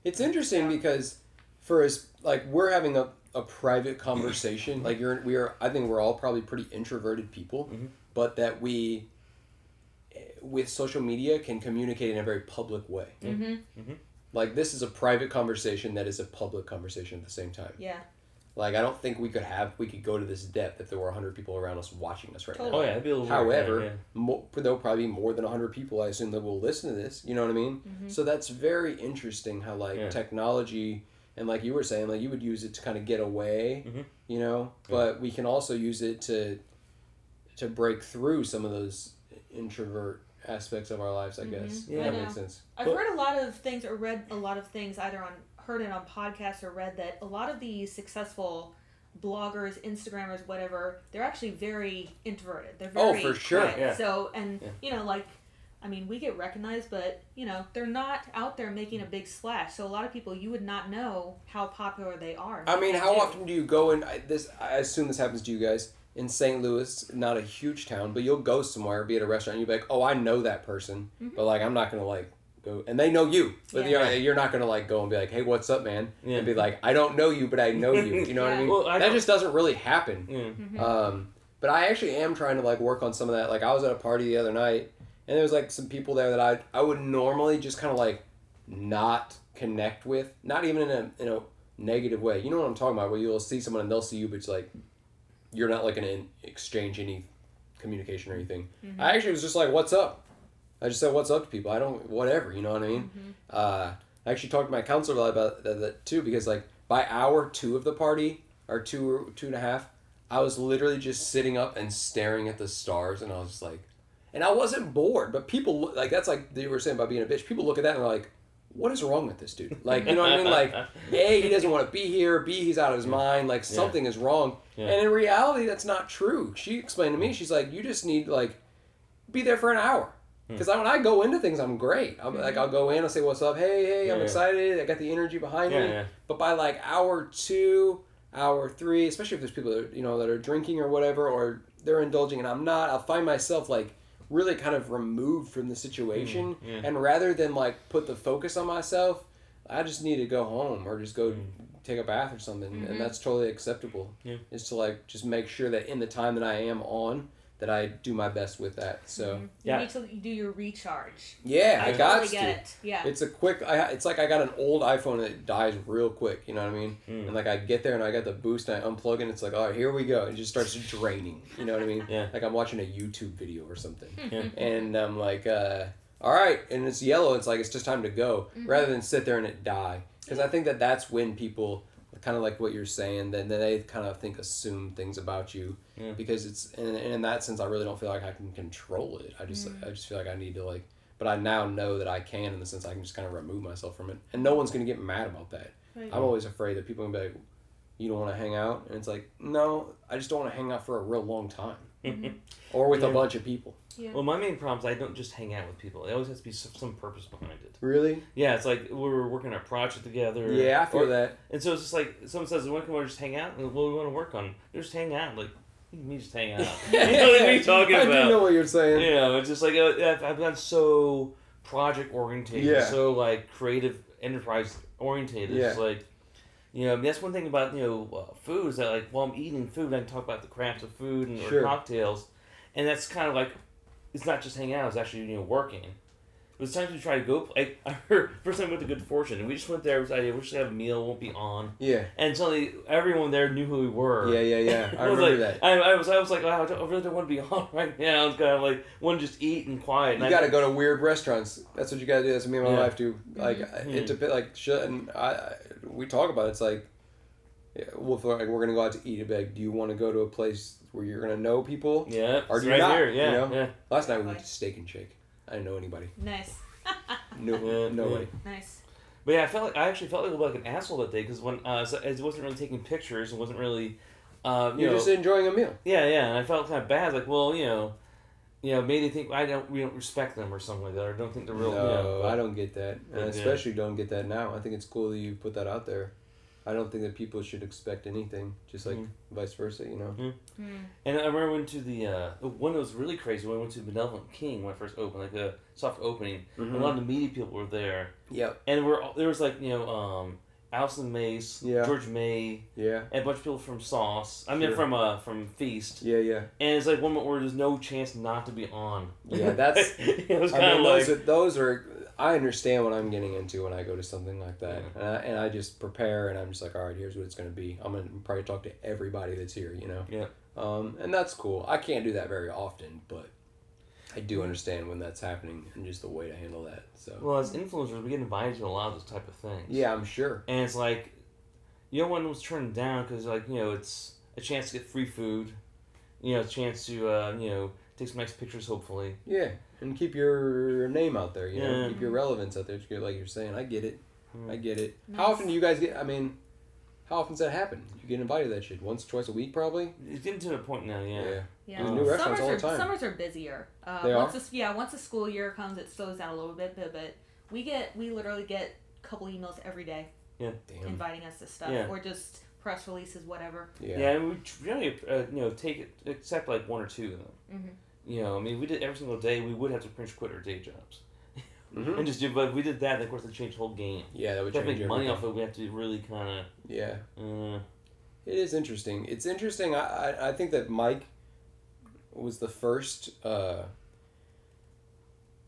It's interesting Yeah. because for us, like we're having a, a private conversation. [LAUGHS] like you're, we are. I think we're all probably pretty introverted people, Mhm. but that we, eh, with social media, can communicate in a very public way. Mm-hmm. Like this is a private conversation that is a public conversation at the same time. Yeah. Like I don't think we could have we could go to this depth if there were hundred people around us watching us right now. Oh yeah, it'd be a little However, weird, yeah, mo- there'll probably be more than 100 people i assume that will listen to this you know what i mean Mhm. so that's very interesting how like Yeah. technology and like you were saying like you would use it to kind of get away Mhm. you know but we can also use it to to break through some of those introvert aspects of our lives i guess Mhm. Yeah. I that know. makes sense I've But- heard a lot of things or read a lot of things either on heard it on podcasts or read that a lot of these successful bloggers, Instagrammers, whatever, they're actually very introverted. They're very Oh, very for sure. quiet. Yeah. So and Yeah. you know like I mean, we get recognized, but you know they're not out there making a big splash. So a lot of people, you would not know how popular they are. i mean how do. often do you go and this i assume this happens to you guys in st louis not a huge town but you'll go somewhere be at a restaurant and you'll be like oh i know that person Mhm. but like i'm not gonna like go and they know you. But Yeah. you're, you're not gonna like go and be like hey what's up man? Yeah. and be like i don't know you but i know you. You know what i mean? Well, I that just doesn't really happen. Yeah. Mhm. um, but i actually am trying to like work on some of that. Like i was at a party the other night and there was like some people there that i i would normally just kind of like not connect with. Not even in a in a negative way. You know what i'm talking about where you'll see someone and they'll see you but it's like you're not like gonna in- exchange any communication or anything. Mhm. i actually was just like what's up i just said what's up to people i don't whatever you know what i mean Mhm. uh, I actually talked to my counselor a lot about that, that too because like by hour two of the party or two or two and a half, I was literally just sitting up and staring at the stars, and I was just like, and I wasn't bored, but people look like that's like they were saying about being a bitch. People look at that and they're like, what is wrong with this dude? Like you know what I mean? Like [LAUGHS] a he doesn't want to be here. B he's out of his mind. Like Yeah. something is wrong. Yeah. And in reality, that's not true. She explained to me, she's like, you just need like be there for an hour. Hmm. Because when I go into things, I'm great. I'm like, I'll go in, I'll say, "What's up? Hey, hey, I'm Yeah. excited. I got the energy behind Yeah, me." yeah. But by like hour two, hour three, especially if there's people that are, you know that are drinking or whatever, or they're indulging and I'm not, I'll find myself like really kind of removed from the situation, Mm, yeah. and rather than like put the focus on myself, I just need to go home or just go Mm. take a bath or something, Mhm. and that's totally acceptable. Yeah. Is to like just make sure that in the time that I am on, that I do my best with that. So Mhm. You Yeah. need to do your recharge. yeah, I, got totally to. get it. Yeah. It's a quick. I, it's like I got an old iPhone that dies real quick. You know what I mean? Mm. And like I get there and I got the boost and I unplug it. and It's like, all right, here we go. It just starts draining. You know what I mean? Yeah. Like I'm watching a YouTube video or something, [LAUGHS] Yeah. and I'm like, uh, all right, and it's yellow. It's like it's just time to go, Mm-hmm. rather than sit there and it die. Because I think that that's when people kind of like what you're saying. Then they kind of think assume things about you Yeah. because it's and, and in that sense, I really don't feel like I can control it. I just Mm. I just feel like I need to like. But I now know that I can in the sense I can just kind of remove myself from it, and no one's gonna get mad about that. Right. I'm always afraid that people are gonna be like, "You don't want to hang out," and it's like, no, I just don't want to hang out for a real long time, or with a bunch of people. Yeah. Well, my main problem is I don't just hang out with people. It always has to be some, some purpose behind it. Really? Yeah, it's like we were working on a project together. Yeah, I feel or- that. And so it's just like someone says, "When can we just hang out?" And what we want to work on? Just hang out. Like, me just hang out. [LAUGHS] you know what are you talking I about? do know what you're saying. You know, it's just like uh, I've, I've gotten so project oriented, Yeah. so like creative enterprise oriented. It's Yeah. like, you know, that's one thing about you know uh, food is that like while I'm eating food, I can talk about the crafts of food and Sure. or cocktails, and that's kind of like it's not just hanging out; it's actually you know working. There's times we try to go. Like [LAUGHS] I heard first time we went to Good Fortune, and we just went there. with the idea just have a meal, won't be on, Yeah, and suddenly everyone there knew who we were. yeah, yeah, yeah. [LAUGHS] I was remember like, that. I, I was, I was like, wow, I, don't, I really don't want to be [LAUGHS] on right now. I was kind of like, want to just eat and quiet. And You I- got to go to weird restaurants. That's what you got to do. That's what me and my Yeah. wife do. Like Mhm. it depends. like shit. And I, I we talk about it. it's like, yeah, well, if, like we're gonna go out to eat. It'd like, do you want to go to a place where you're gonna know people? Yeah, Or it's do you right not, here. Yeah, you know? yeah. Last night we went to Steak and Shake. I didn't know anybody. Nice. [LAUGHS] No, Yeah, nobody. nice. But yeah, I felt like I actually felt like, like an asshole that day because when uh, so- I wasn't really taking pictures and wasn't really, uh, you You're know, just enjoying a meal. yeah, yeah, and I felt kind of bad. Like, well, you know, you know, maybe they think I don't, we don't respect them or something like that, or don't think they're real. no, you know, I don't get that, and Yeah. especially don't get that now. I think it's cool that you put that out there. I don't think that people should expect anything, just like Mhm. vice versa. You know. Hmm. And I remember I went to the uh, the one that was really crazy. When I went to Benevolent King when I first opened, like a soft opening. Mm-hmm. A lot of the media people were there, Yep. and we're all- there was like you know, um, Alison Mace, Yeah. George May, Yeah. and a bunch of people from Sauce. I mean, Sure. from uh, from Feast. Yeah. Yeah. And it's like one moment where there's no chance not to be on. Yeah, that's- [LAUGHS] it was I mean, of those are, those are. I understand what I'm getting into when I go to something like that, Yeah. and, I, and I just prepare, and I'm just like, all right, here's what it's going to be. I'm going to probably talk to everybody that's here, you know. Yeah. Um, and that's cool. I can't do that very often, but I do understand when that's happening and just the way to handle that. So. well, as influencers, we get invited to a lot of those type of things. yeah, I'm sure. and it's like you don't want to turn down because like you know it's a chance to get free food, you know, a chance to uh, you know take some nice pictures hopefully. Yeah, and keep your name out there. You know, Yeah. keep your relevance out there. Just Like you're saying, I get it. Hmm. I get it. Nice. How often do you guys get? I mean, how often does that happen? You get invited to that shit once, twice a week, probably. It's getting to the point now, yeah. Yeah. There's new restaurants summers all are the time. summers are busier. Uh, They once are? The, yeah, once the school year comes, it slows down a little bit, but, but we get we literally get a couple emails every day Damn. inviting us to stuff Yeah. or just press releases, whatever. Yeah. Yeah, and we tr- really uh, you know take it except like one or two of them. Mhm. You know, I mean, we did every single day. We would have to pretty much quit our day jobs Mhm. and just do. But if we did that, of course, it changed the whole game. Yeah, that would We have to change make money off it. We have to really kind Yeah, of. Uh, it is interesting. It's interesting. I, I I think that Mike was the first. Uh,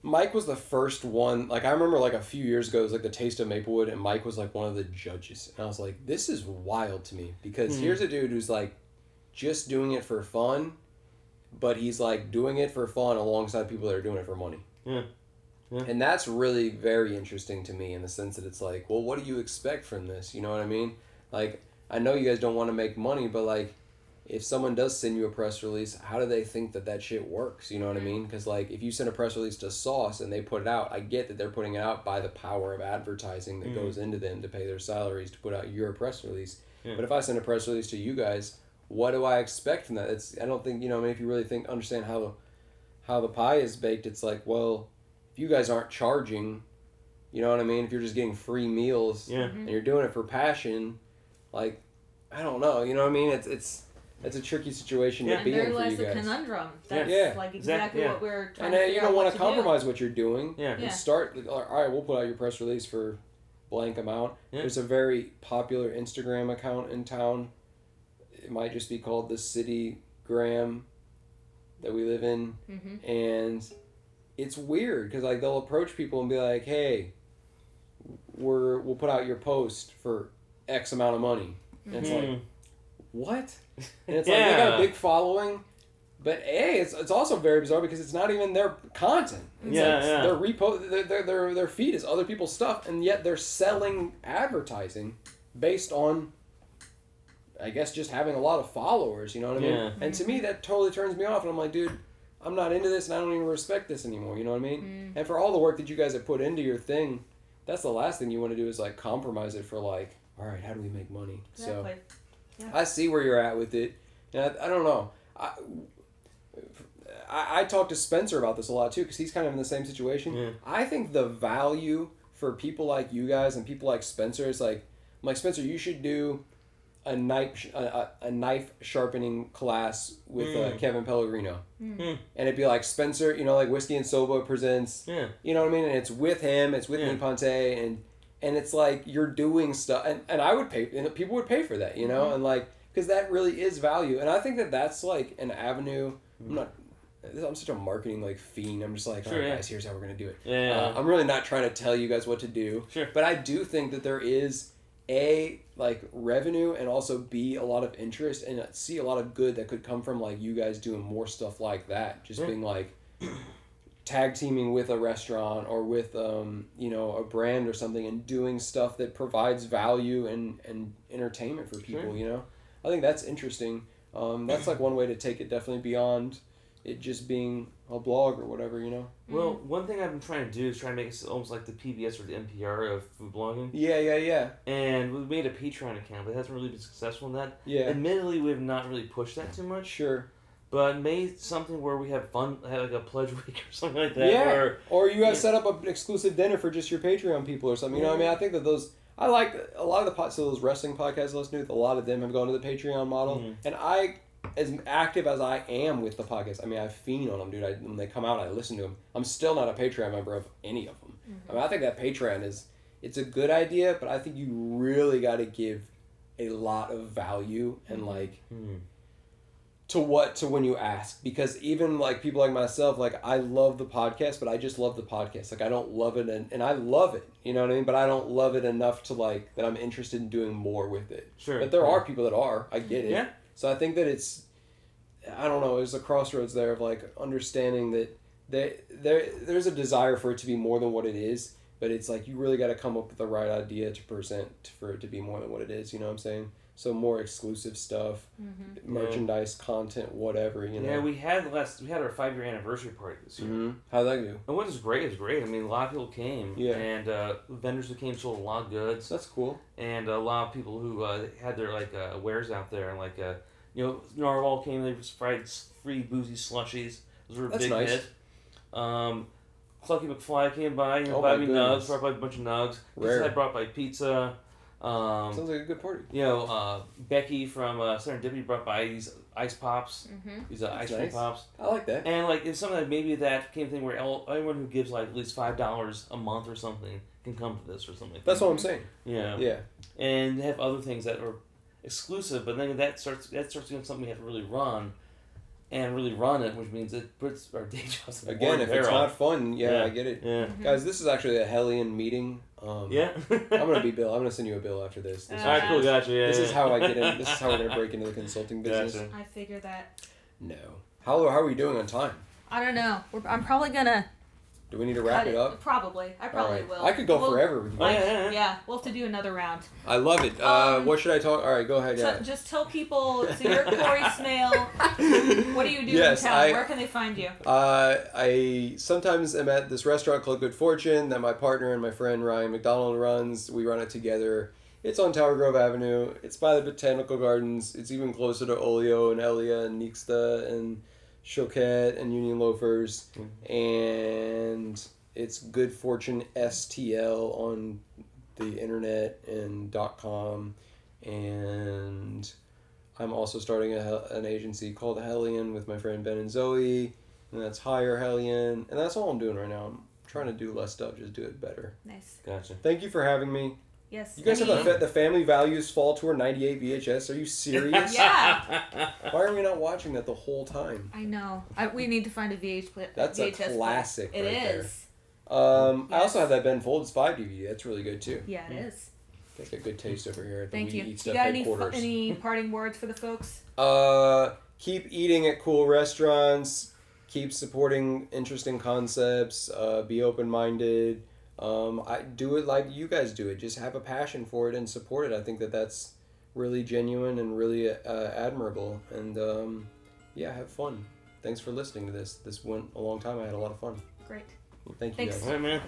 Mike was the first one. Like I remember, like a few years ago, it was like the Taste of Maplewood, and Mike was like one of the judges, and I was like, "This is wild to me," because Hmm. here's a dude who's like just doing it for fun, but he's like doing it for fun alongside people that are doing it for money. Yeah. Yeah. And that's really very interesting to me in the sense that it's like, well, what do you expect from this? You know what I mean? Like, I know you guys don't want to make money, but like, if someone does send you a press release, how do they think that that shit works? You know what I mean? Because like, if you send a press release to Sauce and they put it out, I get that they're putting it out by the power of advertising that Mhm. goes into them to pay their salaries to put out your press release. Yeah. But if I send a press release to you guys, what do I expect from that? It's I don't think you know. I mean, if you really think understand how how the pie is baked, it's like well, if you guys aren't charging, you know what I mean. If you're just getting free meals yeah. Mm-hmm. and you're doing it for passion, like I don't know. You know what I mean? It's it's it's a tricky situation Yeah. to be there in for you the guys. conundrum. That's Yeah. like Exactly, exactly yeah. what we're trying And to uh, you don't want what to do. compromise what you're doing. Yeah. Yeah. And start. All right, we'll put out your press release for blank amount. Yeah. There's a very popular Instagram account in town. It might just be called the City Gram that we live in, Mm-hmm. and it's weird because like they'll approach people and be like, "Hey, we're we'll put out your post for X amount of money," and it's like, Hmm. "What?" And it's like they got a big following, but a it's, it's also very bizarre because it's not even their content. It's Yeah, like yeah. Their repo their, their their their feed is other people's stuff, and yet they're selling advertising based on. I guess just having a lot of followers, you know what I mean? Yeah. And to me, that totally turns me off. And I'm like, dude, I'm not into this, and I don't even respect this anymore. You know what I mean? Mm. And for all the work that you guys have put into your thing, that's the last thing you want to do is like compromise it for like, all right, how do we make money? So Exactly. I see where you're at with it. And I, I don't know. I, I, I talk to Spencer about this a lot too because he's kind of in the same situation. Yeah. I think the value for people like you guys and people like Spencer is like, I'm like Spencer, you should do a knife a, a, a knife sharpening class with uh, Mm. Kevin Pellegrino, Mm. Mm. and it'd be like Spencer, you know, like Whiskey and Soba presents Yeah. you know what I mean? And it's with him, it's with Yeah. yeah. Ponte, and and it's like you're doing stuff, and, and I would pay, and people would pay for that, you know, Mhm. and like because that really is value, and I think that that's like an avenue. I'm not. I'm such a marketing like fiend. I'm just like, Sure, all right, yeah. guys, here's how we're gonna do it. Yeah. Uh, I'm really not trying to tell you guys what to do, Sure. but I do think that there is a like revenue and also b a lot of interest and see a lot of good that could come from like you guys doing more stuff like that just Yeah. being like tag teaming with a restaurant or with um you know a brand or something and doing stuff that provides value and and entertainment for people Sure. you know i think that's interesting um that's like one way to take it definitely beyond it just being a blog or whatever you know Well, one thing I've been trying to do is try and make it almost like the PBS or the NPR of food blogging. yeah yeah yeah And we made a Patreon account, but it hasn't really been successful in that. yeah Admittedly, we have not really pushed that too much. sure But made something where we have fun, have like a pledge [LAUGHS] week or something like that. Yeah. Where, Or you guys Yeah. set up an exclusive dinner for just your Patreon people or something. You know what I mean? I think that those I like a lot of the pod, so those wrestling podcasts I listen to. A lot of them have gone to the Patreon model, Mhm. and I, as active as I am with the podcast, I mean I fiend on them, dude. I, when they come out, I listen to them. I'm still not a Patreon member of any of them. I mean, I think that Patreon is it's a good idea, but I think you really got to give a lot of value and like hmm, to what to when you ask because even like people like myself like i love the podcast but i just love the podcast like i don't love it and, and i love it you know what i mean but i don't love it enough to like that i'm interested in doing more with it sure. but there yeah. are people that are i get it Yeah. So i think that it's i don't know there's a crossroads there of like understanding that there, there there's a desire for it to be more than what it is but it's like you really got to come up with the right idea to present for it to be more than what it is you know what i'm saying so more exclusive stuff Mm-hmm. merchandise content whatever you know Yeah, we had last we had our five year anniversary party this year. hmm How'd that go? And what was great, it was great. I mean, a lot of people came. Yeah. And uh, vendors who came sold a lot of goods. That's cool. and a lot of people who uh, had their like uh, wares out there, and like uh, you know, Narwhal came. They was fried s- free boozy slushies. Those were a That's big nice. hit. Um, Clucky McFly came by. You know, Oh bought my me nugs. goodness. Brought by a bunch of nugs. Rare. Pizza Hut brought by pizza. Um, Sounds like a good party. you know, uh, Becky from uh, Serendipity brought by these ice pops. Mm-hmm. These uh, ice That's cream nice. pops. I like that. And like it's something that maybe that came thing where el- anyone who gives like at least five dollars a month or something can come to this or something. Like That's that. what I'm saying. Yeah Yeah. and they have other things that are exclusive. But then that starts that starts being something we have to really run, and really run it, which means it puts our [LAUGHS] day jobs in Again, the if it's not fun, yeah, Yeah. I get it. yeah, Guys, this is actually a Hellion meeting. Um, yeah. I'm gonna be [LAUGHS] Bill. I'm gonna send you a bill after this. This, Uh, All right, cool, gotcha. Yeah, this yeah. is how I get in. [LAUGHS] This is how we're gonna break into the consulting business. Gotcha. I figure that. No. How how are we doing on time? I don't know. We're, I'm probably gonna Do we need to wrap cut it up? Probably. I probably right. will. I could go We'll- forever with you. Like, yeah, yeah, yeah. we'll have to do another round. I love it. Uh, Um, what should I talk? All right, go ahead. So Yeah. just tell people. So you're [LAUGHS] Corey Smale. What do you do yes, in town? I, Where can they find you? Uh, I sometimes am at this restaurant called Good Fortune that my partner and my friend Ryan McDonald runs. We run it together. It's on Tower Grove Avenue. It's by the Botanical Gardens. It's even closer to Olio and Elaia and Nixta and Chouquette and Union Loafers. And it's Good Fortune STL on the internet and dot .com. And I'm also starting a, an agency called Hellion with my friend Ben and Zoe, and that's Higher Hellion, and that's all I'm doing right now. I'm trying to do less stuff, just do it better. Nice. Gotcha. Thank you for having me. Yes. You guys have any- the, fa- the Family Values Fall Tour 98 VHS. Are you serious? Yeah. [LAUGHS] Why are we not watching that the whole time? I know. I, we need to find a VH pla- That's a VHS player. classic It right there. is. Um, I also have that Ben Folds 5 DVD. That's really good too. Yeah, it is. Guys a good taste over here at the Thank you. You got any fu- any parting words for the folks? [LAUGHS] Uh, keep eating at cool restaurants. Keep supporting interesting concepts. Uh, be open minded. Um, I do it like you guys do it. Just have a passion for it and support it. I think that that's really genuine and really uh, admirable. And um, yeah, have fun. Thanks for listening to this. This went a long time. I had a lot of fun. Great. Well, thank you Thanks. guys. All right, man.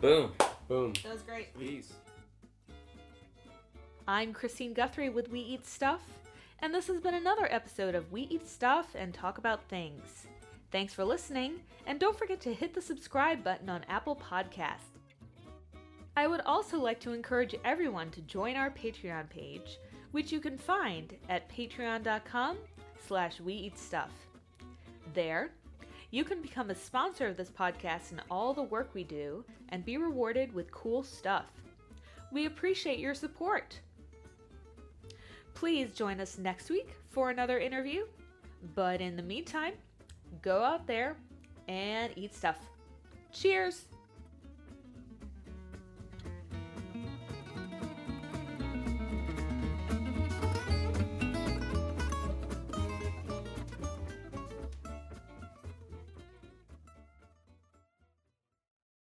Boom. Boom. That was great. Peace. I'm Christine Guthrie with We Eat Stuff, and this has been another episode of We Eat Stuff and Talk About Things. Thanks for listening, and don't forget to hit the subscribe button on Apple Podcasts. I would also like to encourage everyone to join our Patreon page, which you can find at patreon.com slash we eat stuff. There, you can become a sponsor of this podcast and all the work we do and be rewarded with cool stuff. We appreciate your support. Please join us next week for another interview. But in the meantime, go out there and eat stuff. Cheers!